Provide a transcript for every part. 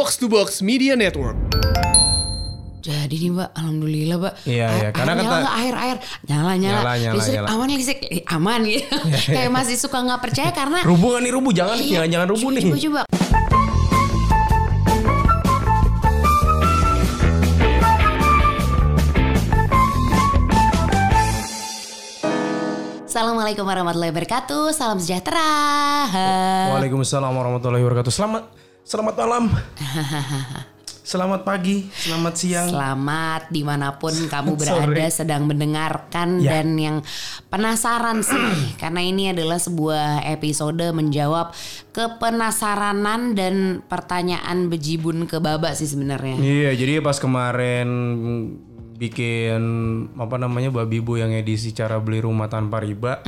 Box to Box Media Network. Jadi nih mbak, alhamdulillah mbak. Iya, iya, karena air kata- nyala nggak air air nyala nyala. Nyala, nyala, listrik nyala. aman listrik Eh, aman gitu. Kayak masih suka nggak percaya karena. Rubuh kan nih rubuh jangan Iya, jangan jangan rubuh nih. Coba coba. Assalamualaikum warahmatullahi wabarakatuh. Salam sejahtera. Waalaikumsalam warahmatullahi wabarakatuh. Selamat selamat malam. Selamat pagi, selamat siang. Selamat di mana pun kamu berada sedang mendengarkan Ya. dan yang penasaran sih karena ini adalah sebuah episode menjawab kepenasaranan dan pertanyaan bejibun ke baba sih sebenarnya. Iya, jadi pas kemarin bikin apa namanya babi bu yang edisi cara beli rumah tanpa riba,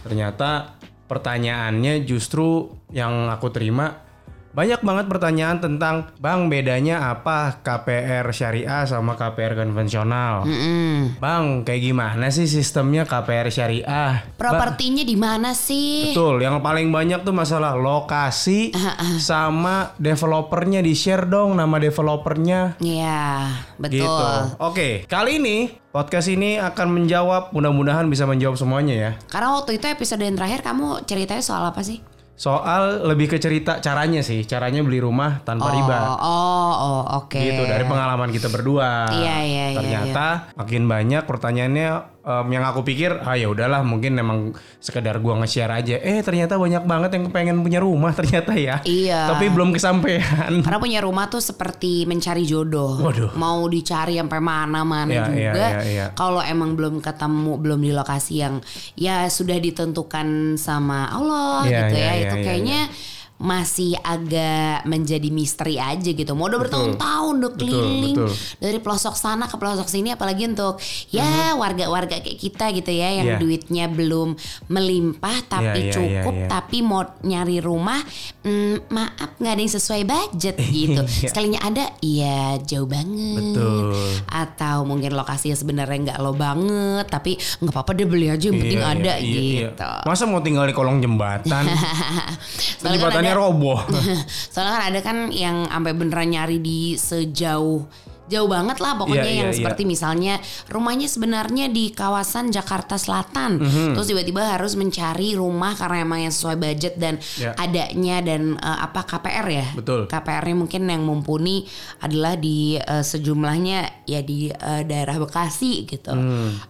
ternyata pertanyaannya justru yang aku terima banyak banget pertanyaan tentang bang bedanya apa KPR syariah sama KPR konvensional. Mm-mm. Bang, kayak gimana sih sistemnya KPR syariah? Propertinya di mana sih? Betul, yang paling banyak tuh masalah lokasi sama developernya di share dong nama developernya. Iya, betul. Gitu. Oke, kali ini podcast ini akan menjawab, mudah-mudahan bisa menjawab semuanya ya. Karena waktu itu episode yang terakhir kamu ceritanya soal apa sih? Soal lebih ke cerita caranya sih, caranya beli rumah tanpa riba. Oh, oh, oh, oke. Gitu dari pengalaman kita berdua. Iya, iya, iya, Ternyata makin banyak pertanyaannya em, yang aku pikir, ah ya udahlah mungkin memang sekedar gua nge-share aja. Eh ternyata banyak banget yang pengen punya rumah ternyata ya. Iya. Tapi belum kesampaian. Karena punya rumah tuh seperti mencari jodoh. Waduh. Mau dicari sampai mana-mana Iya, iya, juga. iya, iya. Kalau emang belum ketemu, belum di lokasi yang ya sudah ditentukan sama Allah Iya, gitu iya, ya. iya, itu iya, kayaknya masih agak menjadi misteri aja gitu. Mau udah bertahun-tahun udah Betul, keliling betul. dari pelosok sana ke pelosok sini apalagi untuk ya warga-warga kayak kita gitu ya yang Mhm. Iya. duitnya belum melimpah tapi Iya, iya, cukup iya, iya. tapi mau nyari rumah mm, maaf nggak ada yang sesuai budget gitu Iya. sekalinya ada iya jauh banget Betul. atau mungkin lokasinya sebenarnya nggak lo banget tapi nggak apa-apa deh beli aja yang penting Iya, ada iya, iya, iya. gitu Masa mau tinggal di kolong jembatan? Soalnya roboh. soalnya kan ada kan yang sampai beneran nyari di sejauh jauh banget lah pokoknya Iya, iya, yang iya. seperti misalnya rumahnya sebenarnya di kawasan Jakarta Selatan Mhm. terus tiba-tiba harus mencari rumah karena emang yang sesuai budget dan Ya. adanya dan eh, apa KPR ya Betul. KPR-nya mungkin yang mumpuni adalah di eh, sejumlahnya ya di eh, daerah Bekasi gitu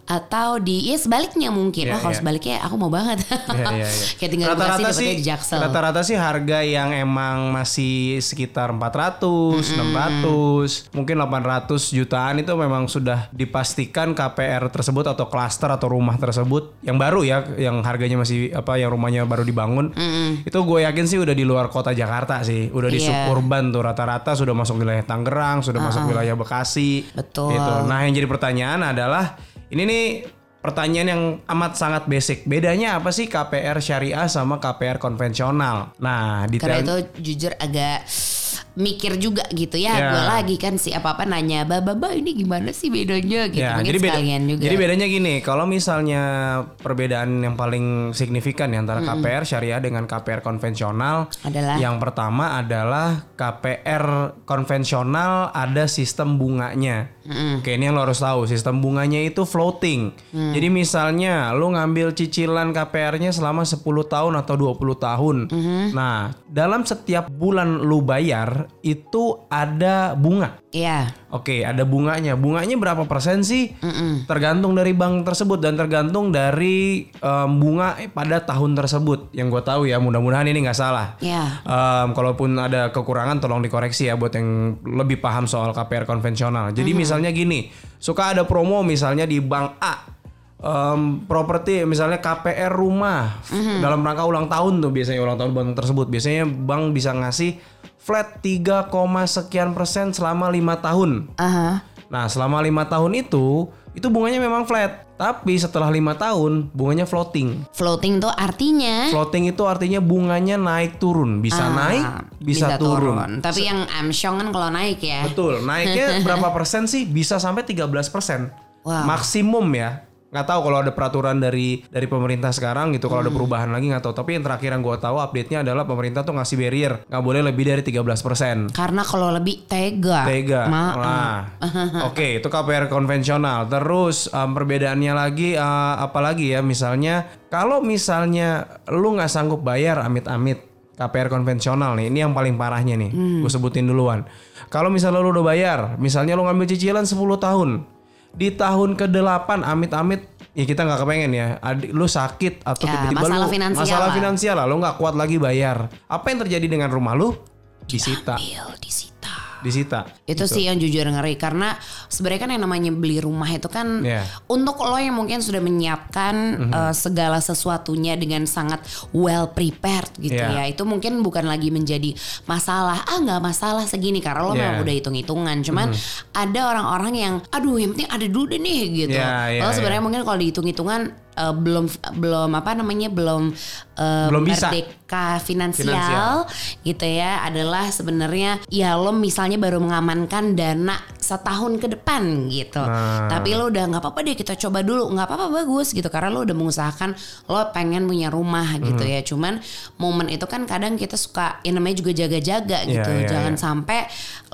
atau di ya sebaliknya mungkin Hmm. Iya, oh kalau iya. sebaliknya aku mau banget Iya, iya, iya. kayak tinggal di Bekasi rata-rata dapetnya sih di Jaksel rata-rata sih harga yang emang masih sekitar 400, 600, mungkin 800 jutaan itu memang sudah dipastikan KPR tersebut atau klaster atau rumah tersebut yang baru ya, yang harganya masih apa yang rumahnya baru dibangun. Itu gue yakin sih udah di luar kota Jakarta sih, udah di Iya. suburban tuh rata-rata sudah masuk wilayah Tangerang, sudah masuk wilayah Bekasi. Betul. Gitu. Nah, yang jadi pertanyaan adalah ini nih pertanyaan yang amat sangat basic. Bedanya apa sih KPR syariah sama KPR konvensional? Nah, Karena detail itu jujur agak mikir juga gitu ya. Ya. Gue lagi kan si apa-apa nanya, "Ba, ba, ba, ini gimana sih bedanya?" gitu. Ya, Mungkin jadi beda, juga. jadi bedanya gini, kalau misalnya perbedaan yang paling signifikan ya antara KPR syariah dengan KPR konvensional Adalah? yang pertama adalah KPR konvensional ada sistem bunganya. Oke, ini yang lo harus tahu, sistem bunganya itu floating. Mm. Jadi misalnya lo ngambil cicilan KPR-nya selama 10 tahun atau 20 tahun. Mm-hmm. Nah, dalam setiap bulan lu bayar itu ada bunga. Iya. Oke, ada bunganya. Bunganya berapa persen sih? Tergantung dari bank tersebut dan tergantung dari em, bunga pada tahun tersebut. Yang gue tahu ya, mudah-mudahan ini nggak salah. Iya. Em, kalaupun ada kekurangan, tolong dikoreksi ya buat yang lebih paham soal KPR konvensional. Jadi misalnya gini, suka ada promo misalnya di bank A. Em, properti misalnya KPR rumah dalam rangka ulang tahun tuh biasanya ulang tahun bank tersebut biasanya bank bisa ngasih flat 3, sekian persen selama lima tahun. Aha. Nah selama lima tahun itu itu bunganya memang flat. Tapi setelah lima tahun bunganya floating. Floating tuh artinya Floating itu artinya bunganya naik turun, bisa ah, naik, bisa, turun. Tapi yang Amsyong kan kalau naik ya. Betul, naiknya berapa persen sih? Bisa sampai 13 persen. Wow. Maksimum ya. Nggak tahu kalau ada peraturan dari dari pemerintah sekarang gitu kalau ada perubahan lagi nggak tahu tapi yang terakhir yang gue tahu update-nya adalah pemerintah tuh ngasih barrier nggak boleh lebih dari 13% Karena kalau lebih tega. Tega. Nah, Oke, itu KPR konvensional. Terus em, perbedaannya lagi eh, apa lagi ya? Misalnya kalau misalnya lu nggak sanggup bayar amit-amit KPR konvensional nih, ini yang paling parahnya nih. Gue sebutin duluan. Kalau misalnya lu udah bayar, misalnya lu ngambil cicilan 10 tahun. Di tahun ke-8 amit-amit ya kita nggak kepengen ya. Adik lu sakit atau Ya, tiba-tiba masalah lu finansial masalah lah. finansial lah, lu nggak kuat lagi bayar. Apa yang terjadi dengan rumah lu? Disita, disita. Disita. Itu sih yang jujur ngeri karena sebenarnya kan yang namanya beli rumah itu kan Iya. untuk lo yang mungkin sudah menyiapkan Mhm. eh, segala sesuatunya dengan sangat well prepared gitu Iya. ya. Itu mungkin bukan lagi menjadi masalah. Ah nggak masalah segini karena lo Iya. memang udah hitung-hitungan. Cuman ada orang-orang yang aduh yang penting ada dulu deh nih gitu. Iya, iya, Lo sebenarnya iya. mungkin kalau dihitung-hitungan eh, belum belum apa namanya belum eh, Belum bisa. Merdeka finansial, Finansial. gitu ya adalah sebenarnya ya lo misalnya baru mengamankan dana setahun ke depan gitu. Nah. Tapi lo udah nggak apa-apa deh kita coba dulu nggak apa-apa bagus gitu karena lo udah mengusahakan lo pengen punya rumah gitu Hmm. ya. Cuman momen itu kan kadang kita suka yang namanya juga jaga-jaga Iya, gitu. iya, Jangan iya. sampai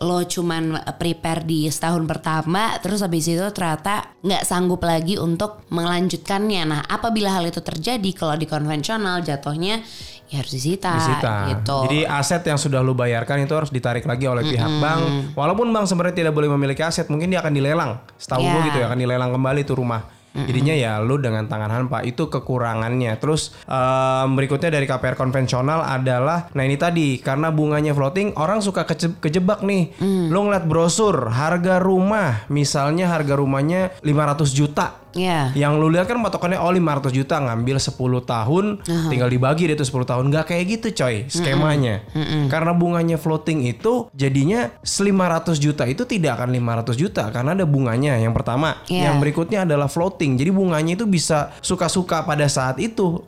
lo cuman prepare di setahun pertama terus habis itu ternyata nggak sanggup lagi untuk melanjutkannya. Nah apabila hal itu terjadi kalau di konvensional jatuhnya ya harus disita, disita. gitu. Jadi aset yang sudah lu bayarkan itu harus ditarik lagi oleh pihak bank. Walaupun bank sebenarnya tidak boleh memiliki aset, mungkin dia akan dilelang. Setahu Ya. gue gitu ya, akan dilelang kembali tuh rumah. Jadinya ya lu dengan tangan hampa itu kekurangannya. Terus em, berikutnya dari KPR konvensional adalah nah ini tadi karena bunganya floating orang suka kece- kejebak nih. Lu ngeliat brosur harga rumah, misalnya harga rumahnya 500 juta. Ya. Yang lu lihat kan patokannya oh 500 juta ngambil 10 tahun tinggal dibagi deh tuh 10 tahun nggak kayak gitu coy skemanya. Karena bunganya floating itu jadinya 500 juta itu tidak akan 500 juta karena ada bunganya yang pertama. Iya. Yang berikutnya adalah floating. Jadi bunganya itu bisa suka-suka pada saat itu.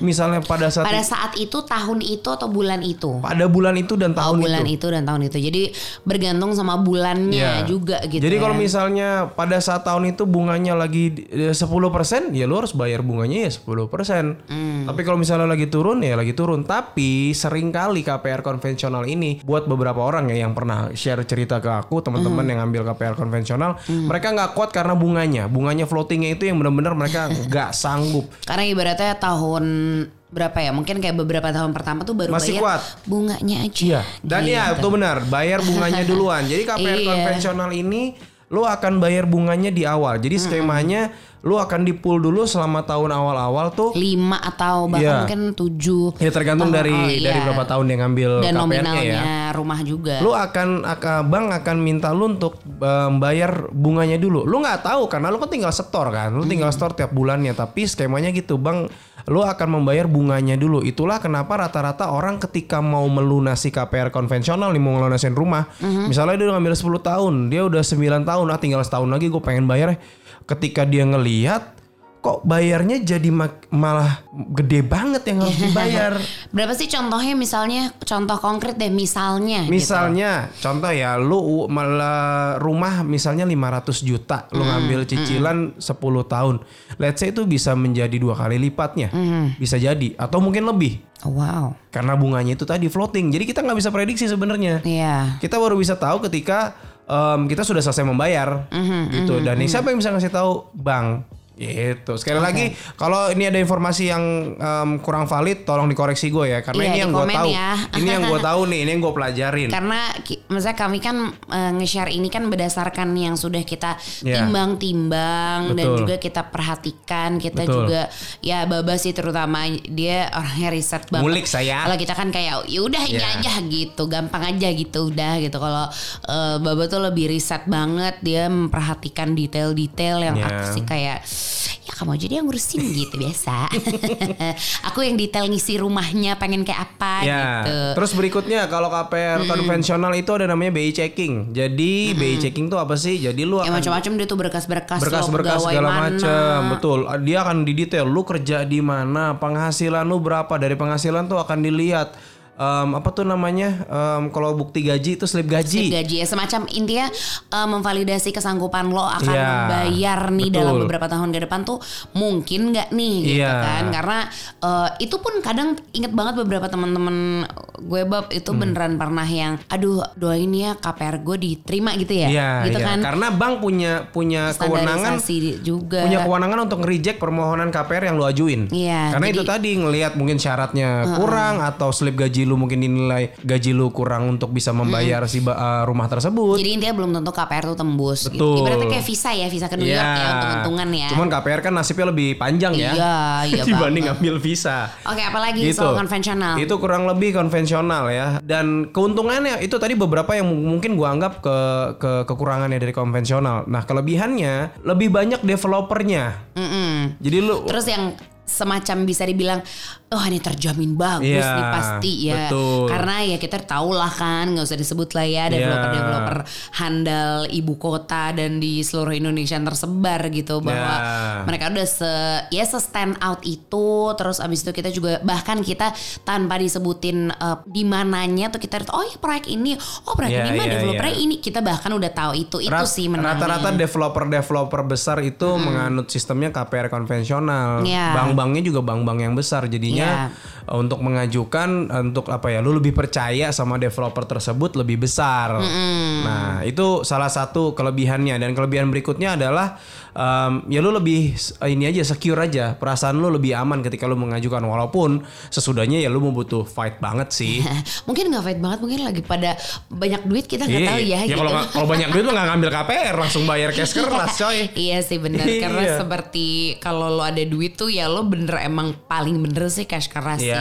Misalnya pada saat Pada saat itu tahun itu atau bulan itu? pada bulan itu dan Oh, tahun bulan itu. itu. dan tahun itu. Jadi bergantung sama bulannya Iya. juga gitu. Jadi kalau ya. misalnya pada saat tahun itu bunganya lagi eh, 10%, ya lu harus bayar bunganya ya 10%. Hmm. Tapi kalau misalnya lagi turun ya lagi turun. Tapi sering kali KPR konvensional ini buat beberapa orang ya yang pernah share cerita ke aku, teman-teman Hmm. yang ambil KPR konvensional, mereka nggak kuat karena bunganya. Bunganya floatingnya itu yang benar-benar mereka nggak sanggup. Karena ibaratnya tahun berapa ya? Mungkin kayak beberapa tahun pertama tuh baru Masih bayar kuat. bunganya aja. Iya. Dan ya itu benar, bayar bunganya duluan. Jadi KPR Iya. konvensional ini lu akan bayar bunganya di awal. Jadi skemanya lu akan di-pool dulu selama tahun awal-awal tuh Lima atau bahkan Iya. mungkin tujuh. ya tergantung dari oh, iya. dari berapa tahun dia ngambil Dan KPR-nya nominalnya ya. rumah juga. Lu akan, akan bank akan minta lu untuk um, bayar bunganya dulu. Lu nggak tahu karena lu kan tinggal setor kan. Lu tinggal Hmm. setor tiap bulannya tapi skemanya gitu, Bang. Lu akan membayar bunganya dulu. Itulah kenapa rata-rata orang ketika mau melunasi KPR konvensional nih mau ngelunasin rumah, Hmm. misalnya dia udah ngambil 10 tahun, dia udah 9 tahun, ah tinggal setahun lagi gue pengen bayar. Ketika dia ngelihat kok bayarnya jadi malah gede banget yang harus dibayar. Berapa sih contohnya misalnya contoh konkret deh misalnya gitu. Misalnya, contoh ya, lu malah rumah misalnya 500 juta, lu ngambil cicilan 10 tahun. Let's say itu bisa menjadi dua kali lipatnya. Bisa jadi atau mungkin lebih. Oh, wow. Karena bunganya itu tadi floating. Jadi kita nggak bisa prediksi sebenarnya. Iya. Kita baru bisa tahu ketika em, kita sudah selesai membayar gitu. Dan nih, siapa yang bisa ngasih tahu? Bank. Gitu. Sekali lagi, kalau ini ada informasi yang em, kurang valid, tolong dikoreksi gue ya. Karena Iya, ini yang gue tahu. ya. Ini yang gue tahu nih, ini yang gue pelajarin. Karena maksudnya kami kan eh, nge-share ini kan berdasarkan yang sudah kita Iya. timbang-timbang dan Betul. juga kita perhatikan, kita Betul. juga ya Baba sih terutama dia orangnya riset banget. Ngulik saya. Kalau kita kan kayak ya udah ini Iya. aja gitu, gampang aja gitu udah gitu. Kalau eh, Baba tuh lebih riset banget, dia memperhatikan detail-detail yang Iya. aku sih kayak ya kamu aja dia ngurusin gitu biasa. aku yang detail ngisi rumahnya pengen kayak apa Ya, gitu. terus berikutnya kalau KPR konvensional itu ada namanya BI checking. Jadi BI checking itu apa sih? Jadi lu Ya akan macam-macam dia tuh berkas-berkas berkas-berkas segala macam, betul. Dia akan didetail. Lu kerja di mana, penghasilan lu berapa, dari penghasilan tuh akan dilihat em, apa tuh namanya em, kalau bukti gaji itu slip gaji. gaji ya semacam intinya eh, memvalidasi kesanggupan lo akan Iya, membayar nih betul. dalam beberapa tahun ke depan tuh mungkin nggak nih gitu Iya. kan karena eh, itu pun kadang inget banget beberapa teman-teman gue bab itu Hmm. beneran pernah yang aduh doain ya KPR gue diterima gitu ya Iya, gitu iya. kan Karena bank punya punya kewenangan juga punya kewenangan untuk nge-reject permohonan KPR yang lu ajuin. Iya, Karena jadi- itu tadi ngelihat mungkin syaratnya kurang atau slip gaji lu mungkin dinilai gaji lu kurang untuk bisa membayar si ba- uh, rumah tersebut. jadi intinya belum tentu KPR tuh tembus gitu. Betul. ibaratnya kayak visa ya visa ke New York ya untung-untungan ya Cuman KPR kan nasibnya lebih panjang ya. Iya, iya dibanding ngambil visa. Oke, apalagi Gitu. soal konvensional. Itu kurang lebih konvensional ya. Dan keuntungannya itu tadi beberapa yang mungkin gua anggap ke, ke kekurangannya dari konvensional. Nah, kelebihannya lebih banyak developernya. Mm-mm. Jadi lu Terus yang semacam bisa dibilang oh ini terjamin bagus Iya, nih pasti ya betul. karena ya kita tahu lah kan nggak usah disebut lah ya Iya. developer developer handal ibu kota dan di seluruh Indonesia yang tersebar gitu bahwa Ya. mereka udah se ya se stand out itu terus abis itu kita juga bahkan kita tanpa disebutin eh, di mananya tuh kita oh ya proyek ini oh proyek Iya, ini mah iya, developernya iya. ini kita bahkan udah tahu itu itu Rat- sih menariknya. Rata-rata developer-developer besar itu menganut sistemnya KPR konvensional. Iya. Bank-banknya juga bank-bank yang besar. Jadinya uh, untuk mengajukan untuk apa ya, lu lebih percaya sama developer tersebut lebih besar. Nah, itu salah satu kelebihannya. Dan kelebihan berikutnya adalah um, ya lu lebih ini aja secure aja. Perasaan lu lebih aman ketika lu mengajukan walaupun sesudahnya ya lu mau butuh fight banget sih. mungkin nggak fight banget mungkin lagi pada banyak duit kita nggak Iya, tahu ya, ya gitu. kalau banyak duit lu nggak ngambil KPR langsung bayar cash keras coy. iya sih benar Iya. karena seperti kalau lo ada duit tuh ya lo bener emang paling bener sih cash keras Iya.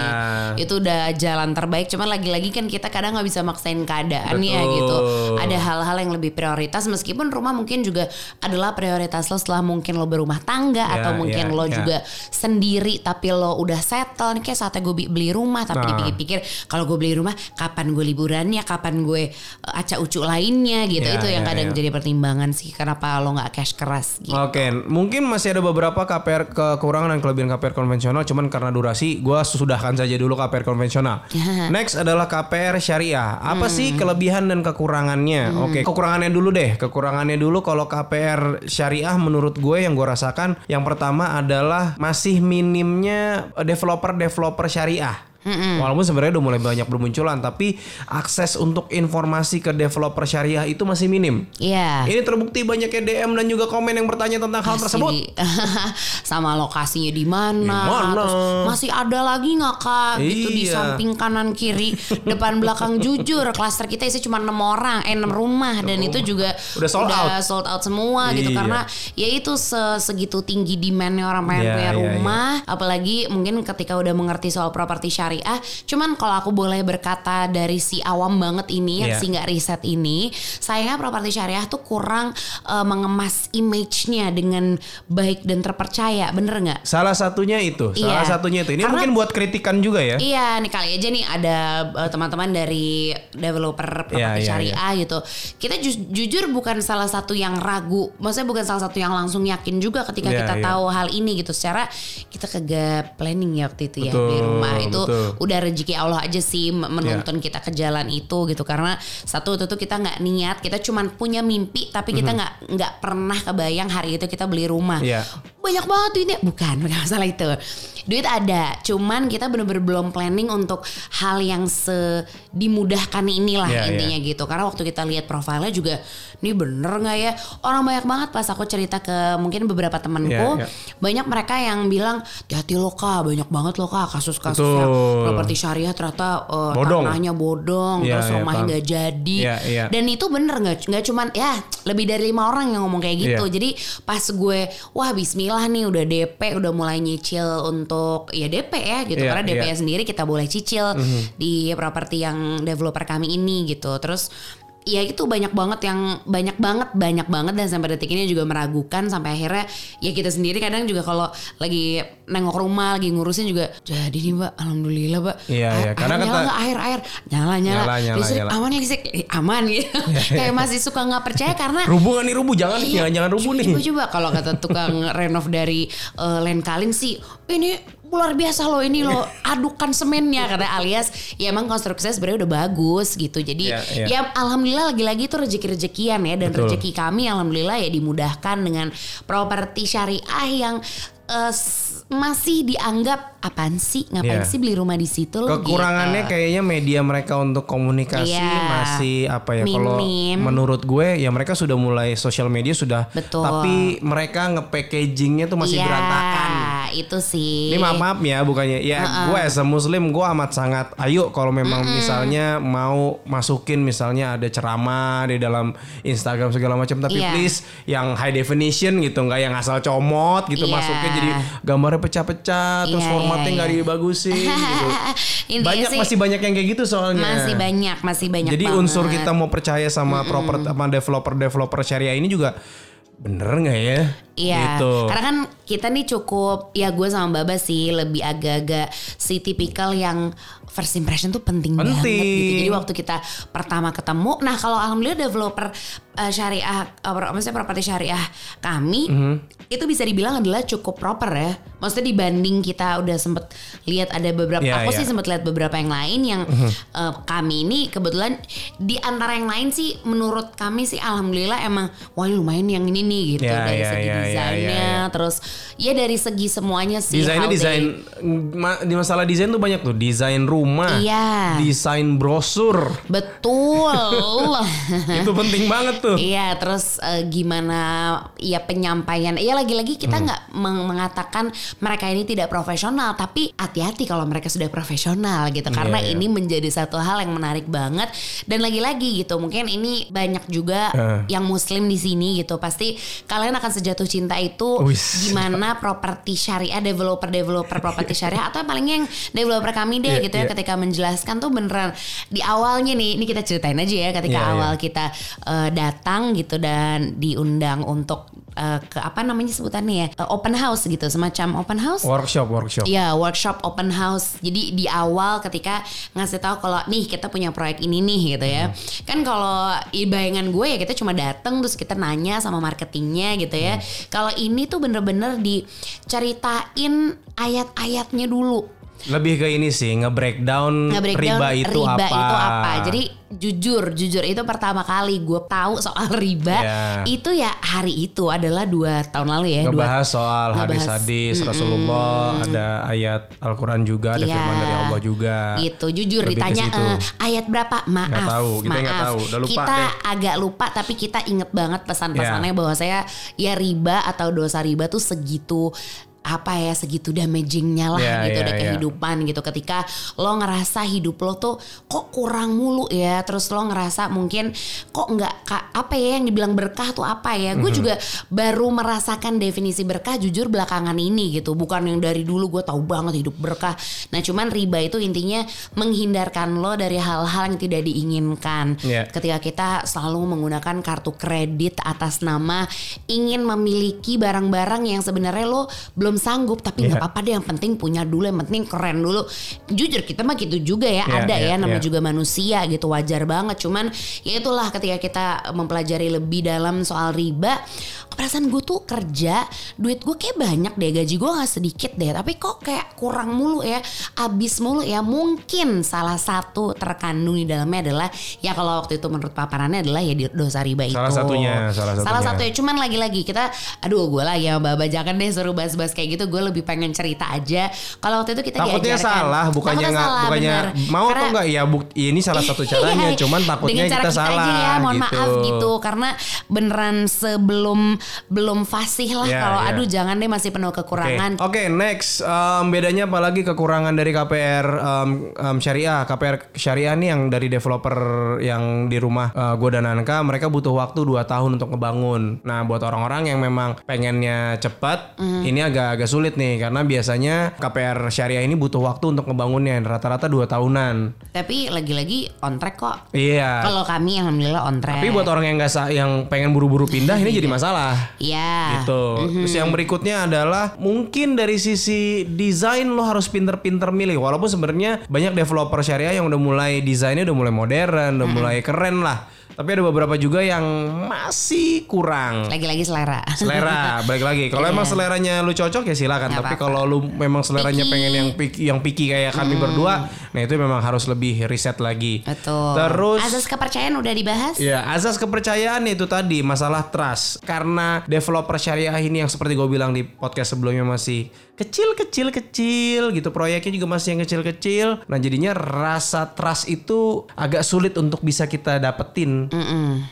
sih itu udah jalan terbaik cuman lagi-lagi kan kita kadang nggak bisa maksain keadaan ya Betul. gitu ada hal-hal yang lebih prioritas meskipun rumah mungkin juga adalah prioritas lo setelah mungkin lo berumah tangga Iya, atau mungkin iya, lo iya. juga sendiri tapi lo udah settle nih kayak saatnya gue beli rumah tapi Nah. dipikir-pikir kalau gue beli rumah kapan gue liburannya kapan gue uh, acak ucuk lainnya gitu Iya, itu yang iya, kadang iya. jadi pertimbangan sih kenapa lo nggak cash keras gitu. Oke, mungkin masih ada beberapa KPR kekurangan dan kelebihan KPR konvensional, cuman karena durasi, gua sudahkan saja dulu KPR konvensional. Next adalah KPR syariah. Apa sih kelebihan dan kekurangannya? Oke, kekurangannya dulu deh. Kekurangannya dulu kalau KPR syariah menurut gue yang gue rasakan, yang pertama adalah masih minimnya developer-developer syariah. Walaupun sebenarnya udah mulai banyak bermunculan, tapi akses untuk informasi ke developer syariah itu masih minim. Iya. Ini terbukti banyaknya DM dan juga komen yang bertanya tentang hal Masih tersebut. di- sama lokasinya di mana, masih ada lagi nggak kak gitu di Iya. samping kanan kiri depan belakang jujur klaster kita isi cuma enam orang eh enam rumah dan itu juga Udah sold out. sold out semua gitu Iya. karena ya itu se- segitu tinggi demandnya orang pengen Iya, punya iya, rumah apalagi mungkin ketika udah mengerti soal properti syariah cuman kalau aku boleh berkata dari si awam banget ini yang Iya. si nggak riset ini sayangnya properti syariah tuh kurang eh, mengemas image-nya dengan baik dan terpercaya bener nggak Salah satunya itu, salah Iya. satunya itu. Ini Karena- mungkin buat kritikan juga ya. Iya nih kali aja nih ada eh, teman-teman dari developer properti Iya, iya, syariah gitu. Kita ju- jujur bukan salah satu yang ragu, maksudnya bukan salah satu yang langsung yakin juga ketika Iya, kita iya. tahu hal ini gitu. Secara kita kagak planning ya waktu itu ya di Betul, rumah itu betul. Udah rezeki Allah aja sih menuntun kita ke jalan itu gitu. Karena satu itu tuh kita nggak niat, kita cuman punya mimpi tapi kita nggak nggak pernah kebayang hari itu kita beli rumah. Mhm. Iya. banyak banget duitnya. Bukan bukan masalah itu. Duit ada cuman kita bener-bener belum planning untuk hal yang sedimudahkan inilah Iya, intinya gitu karena waktu kita lihat profilnya juga ini bener nggak ya orang banyak banget pas aku cerita ke mungkin beberapa temanku Iya, iya. banyak mereka yang bilang hati lo kak banyak banget lo kak kasus-kasus yang properti syariah ternyata uh, Bodong. tanahnya bodong Iya, terus iya, rumahnya nggak jadi Iya, iya. dan itu bener nggak nggak cuman ya lebih dari lima orang yang ngomong kayak gitu Iya. jadi pas gue wah Bismillah nih udah DP udah mulai nyicil untuk ya DP ya gitu Iya, karena DP. Mhm. sendiri kita boleh cicil di properti yang developer kami ini gitu. Terus ya itu banyak banget yang banyak banget banyak banget. Dan sampai detik ini juga meragukan sampai akhirnya ya kita sendiri kadang juga kalau lagi nengok rumah lagi ngurusin juga jadi nih mbak alhamdulillah mbak. Iya, iya. Karena nyala kata- nggak air air. Nyala nyala, Nyala, nyala, listrik nyala. aman listrik Eh, aman gitu. Kayak masih suka nggak percaya karena Rubuh nih rubuh, jangan Iya, jangan, jangan rubuh nih. Coba. Coba kalau kata tukang renov dari eh, Len Kalin sih ini luar biasa loh ini loh adukan semennya karena alias ya emang konstruksinya sebenarnya udah bagus gitu jadi Iya, iya. ya alhamdulillah lagi-lagi itu rezeki-rezekian ya dan Betul. rezeki kami alhamdulillah ya dimudahkan dengan properti syariah yang s- masih dianggap apaan sih ngapain Iya. sih beli rumah di situ loh Kekurangannya gitu. kayaknya media mereka untuk komunikasi Iya. masih apa ya kalau menurut gue ya mereka sudah mulai sosial media sudah Betul. tapi mereka nge-packagingnya tuh masih Iya, berantakan. itu sih Ini maaf maaf ya bukannya ya gue as a muslim gue amat sangat ayo kalau memang misalnya mau masukin misalnya ada ceramah di dalam Instagram segala macam tapi Iya. please yang high definition gitu nggak yang asal comot gitu Iya. masuknya jadi gambarnya pecah-pecah terus Iya, formatnya iya, nggak iya. dibagusin gitu. Banyak sih, masih banyak yang kayak gitu soalnya. masih banyak masih banyak Jadi banget. unsur kita mau percaya sama proper sama developer-developer syariah ini juga bener nggak ya? Iya, Gitu. karena kan kita nih cukup ya gue sama Baba sih lebih agak-agak si tipikal yang first impression tuh penting, banget Penting. gitu. Jadi waktu kita pertama ketemu, nah kalau alhamdulillah developer uh, syariah, uh, maksudnya properti syariah kami Mhm. itu bisa dibilang adalah cukup proper ya. Maksudnya dibanding kita udah sempet lihat ada beberapa, Iya, aku iya. sih sempet lihat beberapa yang lain yang uh, kami ini kebetulan di antara yang lain sih menurut kami sih alhamdulillah emang wah lumayan yang ini nih gitu Ya, dari ya, segi ya, ya, desainnya ya, ya. terus ya dari segi semuanya sih Desainnya they- desain ma- di masalah desain tuh banyak tuh desain rumah, Iya. desain brosur betul itu penting banget tuh. Iya, terus eh, gimana ya penyampaian. Iya lagi-lagi kita Hmm. nggak meng- mengatakan mereka ini tidak profesional, tapi hati-hati kalau mereka sudah profesional gitu. Karena Iya, iya. ini menjadi satu hal yang menarik banget. Dan lagi-lagi gitu, mungkin ini banyak juga Eh. yang muslim di sini gitu. Pasti kalian akan sejatuh cinta itu Wis. gimana properti syariah developer-developer properti syariah atau paling yang developer kami deh Iya, gitu ya iya. Ketika menjelaskan tuh beneran di awalnya nih ini kita ceritain aja ya ketika Iya, iya. awal kita eh, datang gitu dan diundang untuk eh, ke apa namanya sebutannya ya Eh, open house gitu semacam open house Workshop, workshop. Ya workshop open house. Jadi di awal ketika ngasih tahu kalau nih kita punya proyek ini nih gitu ya. Kan kalau bayangan gue ya kita cuma datang terus kita nanya sama marketingnya gitu ya. Kalau ini tuh bener-bener diceritain ayat-ayatnya dulu. Lebih ke ini sih nge-breakdown Nge-breakdown riba itu apa. itu apa. Jadi jujur, jujur itu pertama kali gue tahu soal riba Ya. itu ya hari itu adalah dua tahun lalu ya. dua- ngebahas soal ngebahas. hadis-hadis Rasulullah, ada ayat Al-Quran juga, ada Iya. firman dari Allah juga. gitu jujur Lebih ditanya eh, ayat berapa maaf Nggak tahu, kita maaf nggak tahu, udah lupa kita deh. agak lupa tapi kita inget banget pesan-pesannya Ya. bahwa saya ya riba atau dosa riba tuh segitu apa ya segitu damagingnya lah Ya, gitu ya, udah ya. kehidupan gitu. Ketika lo ngerasa hidup lo tuh kok kurang mulu ya terus lo ngerasa mungkin kok nggak apa ya yang dibilang berkah tuh apa ya. Gue juga baru merasakan definisi berkah jujur belakangan ini gitu. Bukan yang dari dulu gue tahu banget hidup berkah. Nah cuman riba itu intinya menghindarkan lo dari hal-hal yang tidak diinginkan. Ya. ketika kita selalu menggunakan kartu kredit atas nama ingin memiliki barang-barang yang sebenarnya lo belum sanggup tapi nggak Iya. apa-apa deh yang penting punya dulu yang penting keren dulu jujur kita mah gitu juga ya Iya, ada iya, ya namanya iya. juga manusia gitu wajar banget cuman ya itulah ketika kita mempelajari lebih dalam soal riba perasaan gue tuh kerja duit gue kayak banyak deh gaji gue nggak sedikit deh tapi kok kayak kurang mulu ya abis mulu ya mungkin salah satu terkandung di dalamnya adalah ya kalau waktu itu menurut paparannya adalah ya dosa riba itu Salah satunya, salah salah satunya. satu ya cuman lagi-lagi kita aduh gue lagi sama Baba jangan deh suruh bahas-bahas kayak gitu gue lebih pengen cerita aja kalau waktu itu kita Takutnya diajarkan salah, bukannya nggak, bukannya bener. mau atau Karena- enggak ya buk, ini salah satu caranya, Iya, cuman takutnya dengan cara kita, salah aja ya, mohon gitu. maaf gitu karena beneran sebelum belum fasih lah Ya, kalau ya. aduh jangan deh masih penuh Oke, kekurangan. Oke, next um, bedanya apalagi kekurangan dari KPR um, um, syariah, KPR syariah nih yang dari developer yang di rumah uh, gue dan Anka, mereka butuh waktu 2 tahun untuk ngebangun. Nah, buat orang-orang yang memang pengennya cepat, Mhm. ini agak-agak sulit nih karena biasanya KPR syariah ini butuh waktu untuk ngebangunnya, rata-rata 2 tahunan. Tapi lagi-lagi on track kok. Iya. Kalau kami alhamdulillah on track. Tapi buat orang yang nggak sa- yang pengen buru-buru pindah ini jadi masalah. Iya. gitu. Terus yang berikutnya adalah mungkin dari sisi desain lo harus pinter-pinter milih. Walaupun sebenarnya banyak developer syariah yang udah mulai desainnya udah mulai modern, udah mulai keren lah. Tapi ada beberapa juga yang masih kurang. Lagi-lagi selera. Selera, balik lagi. Kalau emang seleranya lu cocok ya silakan. Tapi kalau lu memang seleranya Picky. pengen yang picky, yang picky kayak kami berdua, nah itu memang harus lebih riset lagi. Betul. Terus Asas kepercayaan udah dibahas? Ya, asas kepercayaan itu tadi masalah trust. Karena developer syariah ini yang seperti gue bilang di podcast sebelumnya masih kecil kecil kecil gitu proyeknya juga masih yang kecil kecil. Nah jadinya rasa trust itu agak sulit untuk bisa kita dapetin.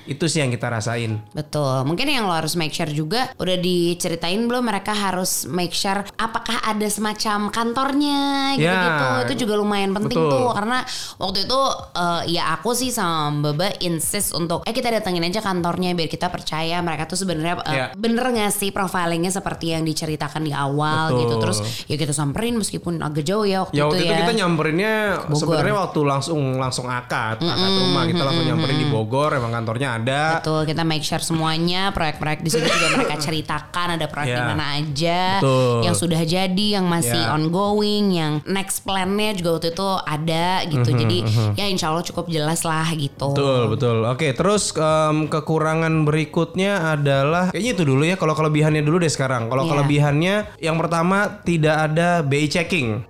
Itu sih yang kita rasain. Betul. Mungkin yang lo harus make sure juga udah diceritain belum mereka harus make sure apakah ada semacam kantornya gitu-gitu. Ya, itu juga lumayan penting betul. tuh karena waktu itu eh, ya aku sih sama Baba insist untuk eh kita datengin aja kantornya biar kita percaya mereka tuh sebenarnya eh, Ya. bener gak sih profilingnya seperti yang diceritakan di awal Betul. gitu. Terus ya kita samperin meskipun agak jauh ya waktu Ya itu waktu itu ya. kita nyamperin Bogor. sebenarnya waktu langsung langsung akad, akad rumah kita langsung nyamperin di Bogor, emang kantornya ada. Betul, kita make sure semuanya proyek-proyek di situ juga mereka ceritakan ada proyek Ya. di mana aja Betul. yang sudah jadi, yang masih Ya. ongoing, yang next plan-nya juga waktu itu ada gitu. Jadi ya insya Allah cukup jelas lah gitu. Betul betul. Oke terus em, kekurangan berikutnya adalah kayaknya itu dulu ya. Kalau kelebihannya dulu deh sekarang. Kalau Iya. kelebihannya yang pertama tidak ada BI checking.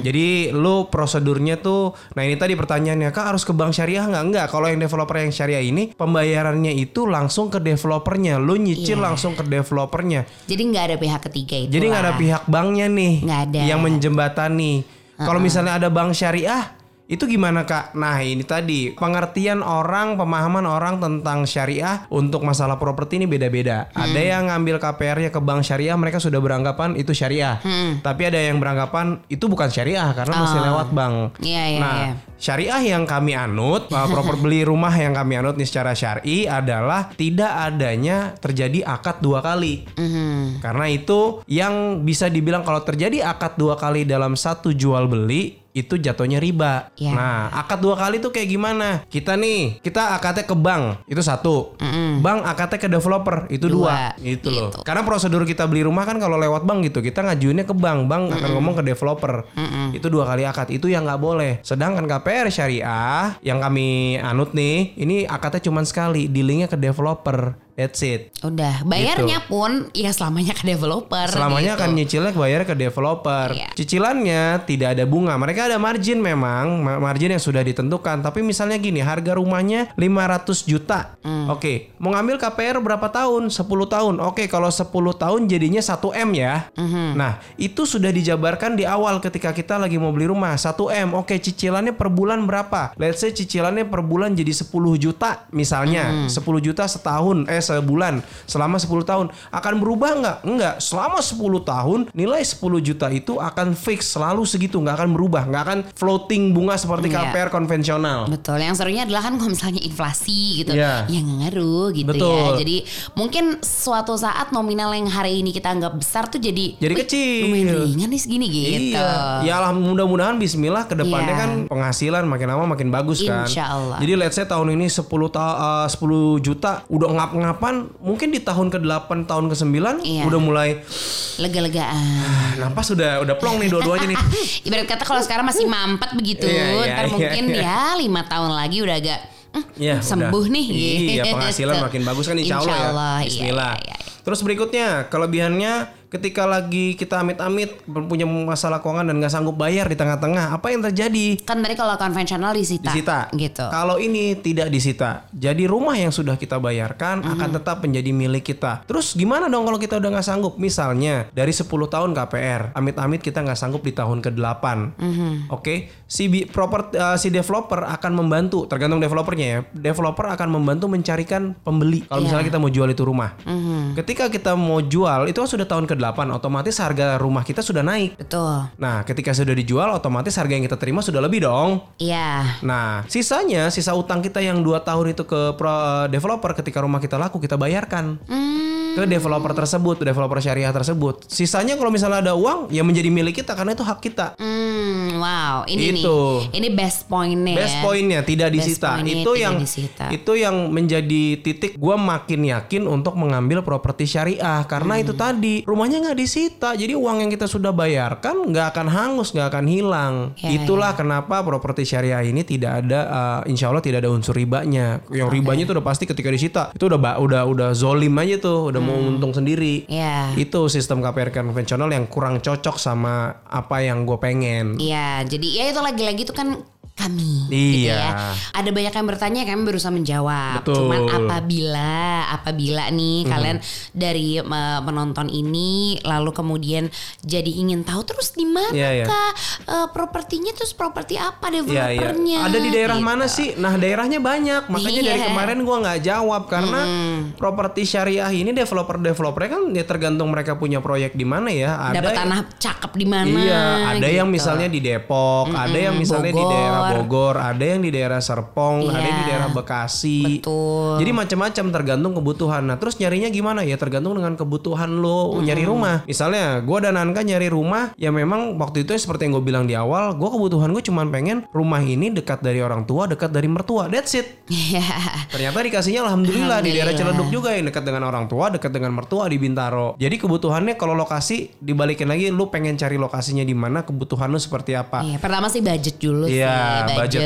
Jadi lu prosedurnya tuh, nah ini tadi pertanyaannya kak harus ke bank syariah nggak? Nggak. Kalau yang developer yang syariah ini pembayarannya itu langsung ke developernya. Lu nyicil Iya. langsung ke developernya. Jadi nggak ada pihak ketiga itu. Jadi nggak ada pihak banknya nih ada. yang menjembatani. Kalau misalnya ada bank syariah, itu gimana kak? Nah ini tadi pengertian orang, pemahaman orang tentang syariah untuk masalah properti ini beda-beda. Hmm. Ada yang ngambil KPR-nya ke bank syariah, mereka sudah beranggapan itu syariah. Hmm. Tapi ada yang beranggapan itu bukan syariah karena masih lewat bank. Iya, iya, nah, iya. syariah yang kami anut, uh, proper beli rumah yang kami anut nih secara syari adalah tidak adanya terjadi akad dua kali. Mhm. Karena itu yang bisa dibilang kalau terjadi akad dua kali dalam satu jual beli itu jatuhnya riba. Ya. Nah, akad dua kali itu kayak gimana? Kita nih, kita akadnya ke bank, itu satu. Bank akadnya ke developer, itu dua. Dua, Itu loh. gitu. Karena prosedur kita beli rumah kan kalau lewat bank gitu, kita ngajuinnya ke bank, bank akan ngomong ke developer. Itu dua kali akad, itu yang nggak boleh. Sedangkan KPR syariah yang kami anut nih, ini akadnya cuma sekali, dealingnya ke developer. That's it. Udah, bayarnya pun ya selamanya ke developer. Gitu. Selamanya gitu. akan nyicilnya bayar ke developer. Iya. Cicilannya tidak ada bunga. Mereka ada margin memang, ma- margin yang sudah ditentukan. Tapi misalnya gini, harga rumahnya 500 juta. Hmm. Oke, mau ngambil KPR berapa tahun? 10 tahun. Oke, kalau 10 tahun jadinya 1 M ya. Hmm. Nah, itu sudah dijabarkan di awal ketika kita lagi mau beli rumah. 1 M. Oke, cicilannya per bulan berapa? Let's say cicilannya per bulan jadi 10 juta misalnya. 10 juta setahun eh sebulan selama 10 tahun. Akan berubah nggak? Enggak. Selama 10 tahun nilai 10 juta itu akan fix selalu segitu, nggak akan berubah, nggak akan floating bunga seperti Iya. KPR konvensional. Betul. Yang serunya adalah kan kalau misalnya inflasi gitu, Iya. ya nggak ngaruh gitu Betul. ya. Jadi mungkin suatu saat nominal yang hari ini kita anggap besar tuh jadi Jadi "Wih, kecil." lumayan ringan nih segini gitu. Iya. Ya alhamdulillah mudah-mudahan bismillah ke depannya Iya. kan penghasilan makin lama makin bagus kan. Insya Allah. Jadi let's say tahun ini 10 ta- eh, 10 juta udah ngap-ngapan, mungkin di tahun ke-8 tahun ke-9 Iya. udah mulai Lega-legaan. nafas sudah udah plong nih dua-duanya nih. Ibarat kata kalau sekarang masih mampet begitu, Iya, iya, ntar iya, mungkin iya. ya lima tahun lagi udah agak "Hmm, Iya, sembuh udah. nih. Iya, gitu. penghasilan makin bagus kan insya Allah, ya. iya, Bismillah. iya, iya. Terus berikutnya, kelebihannya ketika lagi kita amit-amit punya masalah keuangan dan nggak sanggup bayar di tengah-tengah, apa yang terjadi? Kan tadi kalau konvensional disita. disita. Gitu. Kalau ini tidak disita, jadi rumah yang sudah kita bayarkan Mhm. akan tetap menjadi milik kita. Terus gimana dong kalau kita udah nggak sanggup? Misalnya dari 10 tahun KPR, amit-amit kita nggak sanggup di tahun ke-8. Mhm. Oke, si bi- proper eh, si developer akan membantu, tergantung developernya ya. Developer akan membantu mencarikan pembeli. Kalau Iya. misalnya kita mau jual itu rumah. Mhm. Ketika kita mau jual, itu kan sudah tahun ke-8, otomatis harga rumah kita sudah naik. Betul. Nah, ketika sudah dijual, otomatis harga yang kita terima sudah lebih dong. Iya. Nah, sisanya sisa utang kita yang dua tahun itu ke pro- developer ketika rumah kita laku kita bayarkan. Hmm, ke developer tersebut, developer syariah tersebut. Sisanya kalau misalnya ada uang ya menjadi milik kita karena itu hak kita. Hmm, wow, ini Itu. nih. Ini best pointnya Best ya. pointnya tidak Best disita. pointnya Itu tidak yang disita. itu yang menjadi titik gue makin yakin untuk mengambil properti syariah karena itu Hmm. tadi rumahnya nggak disita. Jadi uang yang kita sudah bayarkan nggak akan hangus, nggak akan hilang. Ya, Itulah kenapa properti syariah ini tidak ada, uh, insya Allah tidak ada unsur ribanya. Yang ribanya itu udah pasti ketika disita itu udah udah udah zolim aja tuh, udah mau untung sendiri. Ya. Itu sistem KPR konvensional yang kurang cocok sama apa yang gue pengen. Iya, jadi ya itu lagi-lagi itu kan kami gitu Iya. ya. Ada banyak yang bertanya kami berusaha menjawab. Betul. Cuman apabila apabila nih kalian dari uh, menonton ini lalu kemudian jadi ingin tahu terus di mana Iya, iya. kah uh, propertinya terus properti apa Iya, iya. developernya? Ada di daerah gitu. mana sih? Nah, daerahnya banyak. Makanya dari Iya. kemarin gua nggak jawab karena properti syariah ini developer-developernya kan ya tergantung mereka punya proyek di mana ya. Ada Dapat tanah cakep di mana? Iya, ada yang gitu. misalnya di Depok, ada yang misalnya di Bogor. daerah Bogor, ada yang di daerah Serpong, ada yang di Iya. daerah Bekasi. Betul. Jadi macam-macam tergantung kebutuhan. Nah, terus nyarinya gimana? Ya tergantung dengan kebutuhan lo nyari rumah. Misalnya, gua dan Anka nyari rumah, ya memang waktu itu ya seperti yang gue bilang di awal, gua kebutuhan gue cuma pengen rumah ini dekat dari orang tua, dekat dari mertua. That's it. Iya. Ternyata dikasihnya alhamdulillah, di daerah Alhamdulillah. Ciledug juga yang dekat dengan orang tua, dekat dengan mertua di Bintaro. Jadi kebutuhannya kalau lokasi dibalikin lagi lu pengen cari lokasinya di mana, kebutuhan lu seperti apa. Iya, pertama sih budget dulu sih, Iya, budget. budget.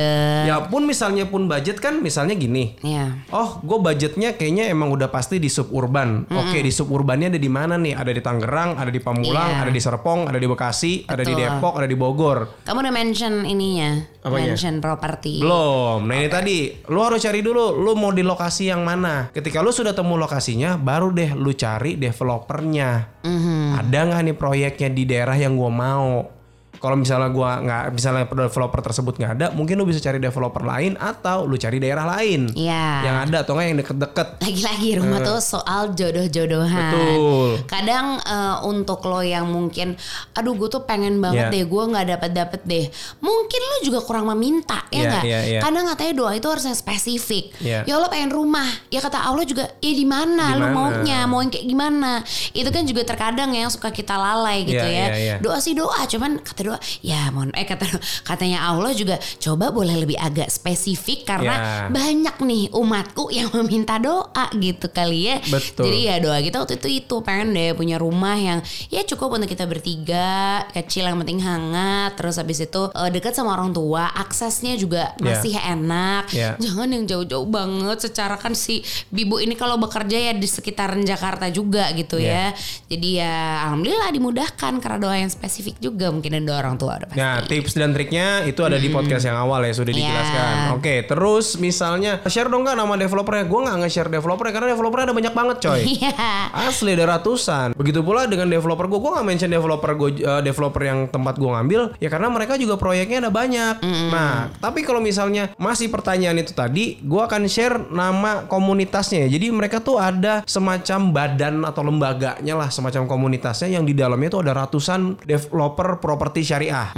Ya pun misalnya pun budget kan misalnya gini. Iya. Oh, gue budgetnya kayaknya emang udah pasti di suburban. Oke, di suburbannya ada di mana nih? Ada di Tangerang, ada di Pamulang, Iya. ada di Serpong, ada di Bekasi, ada di Betul. Depok, ada di Bogor. Kamu udah mention ininya, Apanya? mention properti. Belum. Nah ini tadi, lu harus cari dulu, lu mau di lokasi yang mana. Ketika lu sudah temu lokasinya, baru deh lu cari developernya. Mhm. Ada nggak nih proyeknya di daerah yang gua mau? Kalau misalnya gua nggak, misalnya developer tersebut nggak ada, mungkin lu bisa cari developer lain atau lu cari daerah lain Iya. yang ada atau nggak yang deket-deket. Lagi-lagi rumah tuh soal jodoh-jodohan. Betul. Kadang eh, untuk lo yang mungkin, aduh gue tuh pengen banget Iya. deh, gue nggak dapat dapet deh. Mungkin lo juga kurang meminta, ya Iya, nggak? iya, iya. Kadang katanya doa itu harus yang spesifik. Iya. Ya lo pengen rumah, ya kata Allah juga, ya di mana lo maunya, mau yang kayak gimana? Itu kan juga terkadang yang suka kita lalai gitu Iya, ya. iya, iya. Doa sih doa, cuman kata doa, ya mohon eh kata katanya Allah juga coba boleh lebih agak spesifik karena Ya. banyak nih umatku yang meminta doa gitu kali ya. Betul. Jadi ya doa kita waktu itu itu pengen deh punya rumah yang ya cukup untuk kita bertiga, kecil yang penting hangat, terus habis itu eh, dekat sama orang tua, aksesnya juga Ya. masih enak. Ya. Jangan yang jauh-jauh banget secara kan si Bibu ini kalau bekerja ya di sekitaran Jakarta juga gitu Ya. ya. Jadi ya alhamdulillah dimudahkan karena doa yang spesifik juga mungkin ada orang tua udah pasti. Nah, tips dan triknya itu ada di podcast yang awal ya sudah Iya. dijelaskan. Oke, terus misalnya share dong nggak nama developernya? Gue nggak nge-share developernya karena developernya ada banyak banget coy. Iya. Asli ada ratusan. Begitu pula dengan developer gue, gue nggak mention developer gue, eh, developer yang tempat gue ngambil, ya karena mereka juga proyeknya ada banyak. Nah, tapi kalau misalnya masih pertanyaan itu tadi, gue akan share nama komunitasnya. ya. Jadi mereka tuh ada semacam badan atau lembaganya lah, semacam komunitasnya yang di dalamnya tuh ada ratusan developer properti syariah.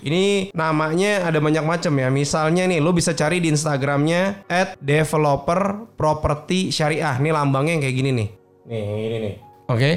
Ini namanya ada banyak macam ya. Misalnya nih, lo bisa cari di Instagramnya @developer property syariah. Ini lambangnya yang kayak gini nih. Nih, ini nih. Oke,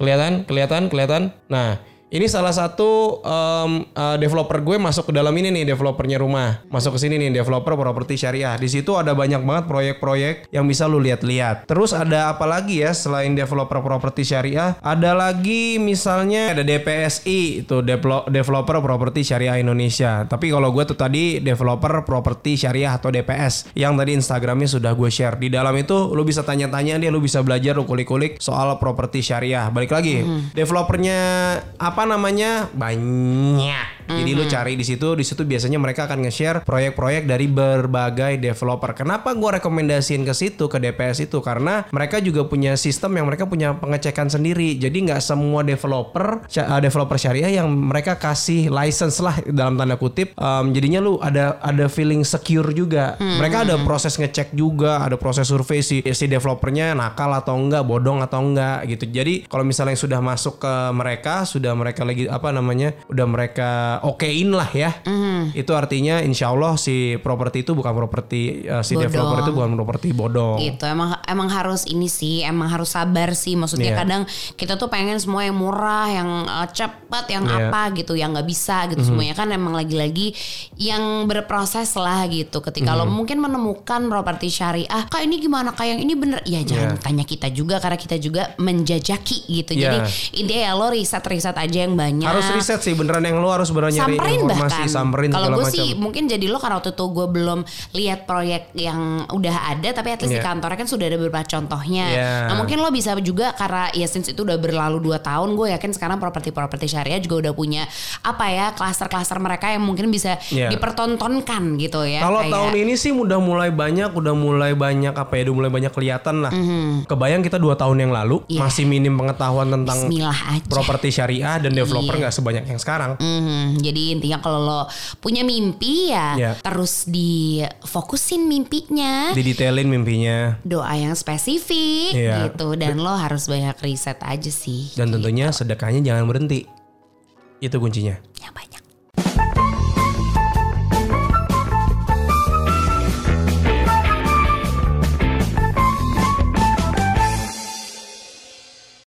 kelihatan, kelihatan, kelihatan. Nah, ini salah satu em, eh, developer gue masuk ke dalam ini nih, developernya rumah. Masuk ke sini nih, developer properti syariah. Di situ ada banyak banget proyek-proyek yang bisa lu lihat-lihat. Terus ada apa lagi ya selain developer properti syariah? Ada lagi misalnya ada DPSI itu Developer Properti Syariah Indonesia. Tapi kalau gue tuh tadi developer properti syariah atau DPS yang tadi Instagramnya sudah gue share. Di dalam itu lu bisa tanya-tanya dia, lu bisa belajar, lu kulik-kulik soal properti syariah. Balik lagi, developernya apa namanya banyak. Jadi lu cari di situ, di situ biasanya mereka akan nge-share proyek-proyek dari berbagai developer. Kenapa gua rekomendasiin ke situ ke DPS itu? Karena mereka juga punya sistem yang mereka punya pengecekan sendiri. Jadi nggak semua developer uh, developer syariah yang mereka kasih license lah dalam tanda kutip. Um, jadinya lu ada ada feeling secure juga. Mereka ada proses ngecek juga, ada proses survei si si developernya nakal atau enggak, bodong atau enggak gitu. Jadi kalau misalnya yang sudah masuk ke mereka, sudah mereka lagi apa namanya, udah mereka okein lah ya. Mhm. Itu artinya insya Allah si properti itu bukan properti eh, si Bodong. developer itu bukan properti bodong. gitu emang emang harus ini sih emang harus sabar sih maksudnya Iya. kadang kita tuh pengen semua yang murah yang uh, cepat yang Iya. apa gitu yang nggak bisa gitu semuanya kan emang lagi-lagi yang berproses lah gitu ketika lo mungkin menemukan properti syariah kak ini gimana kak yang ini bener ya jangan Iya. tanya kita juga karena kita juga menjajaki gitu Iya. jadi intinya ya lo riset riset aja yang banyak Harus riset sih beneran yang lu harus beneran nyari samperin informasi, bahkan samperin kalau gue sih mungkin jadi lo karena waktu itu gue belum lihat proyek yang udah ada tapi at least di Iya. kantornya kan sudah ada beberapa contohnya Iya. nah mungkin lo bisa juga karena ya since itu udah berlalu 2 tahun gue yakin sekarang properti-properti syariah juga udah punya apa ya klaster-klaster mereka yang mungkin bisa Iya. dipertontonkan gitu ya Kalau tahun ini sih udah mulai banyak, udah mulai banyak apa ya, udah mulai banyak kelihatan lah. Kebayang kita dua tahun yang lalu. Iya. masih minim pengetahuan tentang properti syariah dan developer Iya. nggak sebanyak yang sekarang. Mhm, jadi intinya kalau lo punya mimpi ya Iya. terus difokusin mimpinya Didetailin mimpinya doa yang spesifik Iya. gitu dan lo harus banyak riset aja sih. dan tentunya sedekahnya jangan berhenti. Itu kuncinya. Apa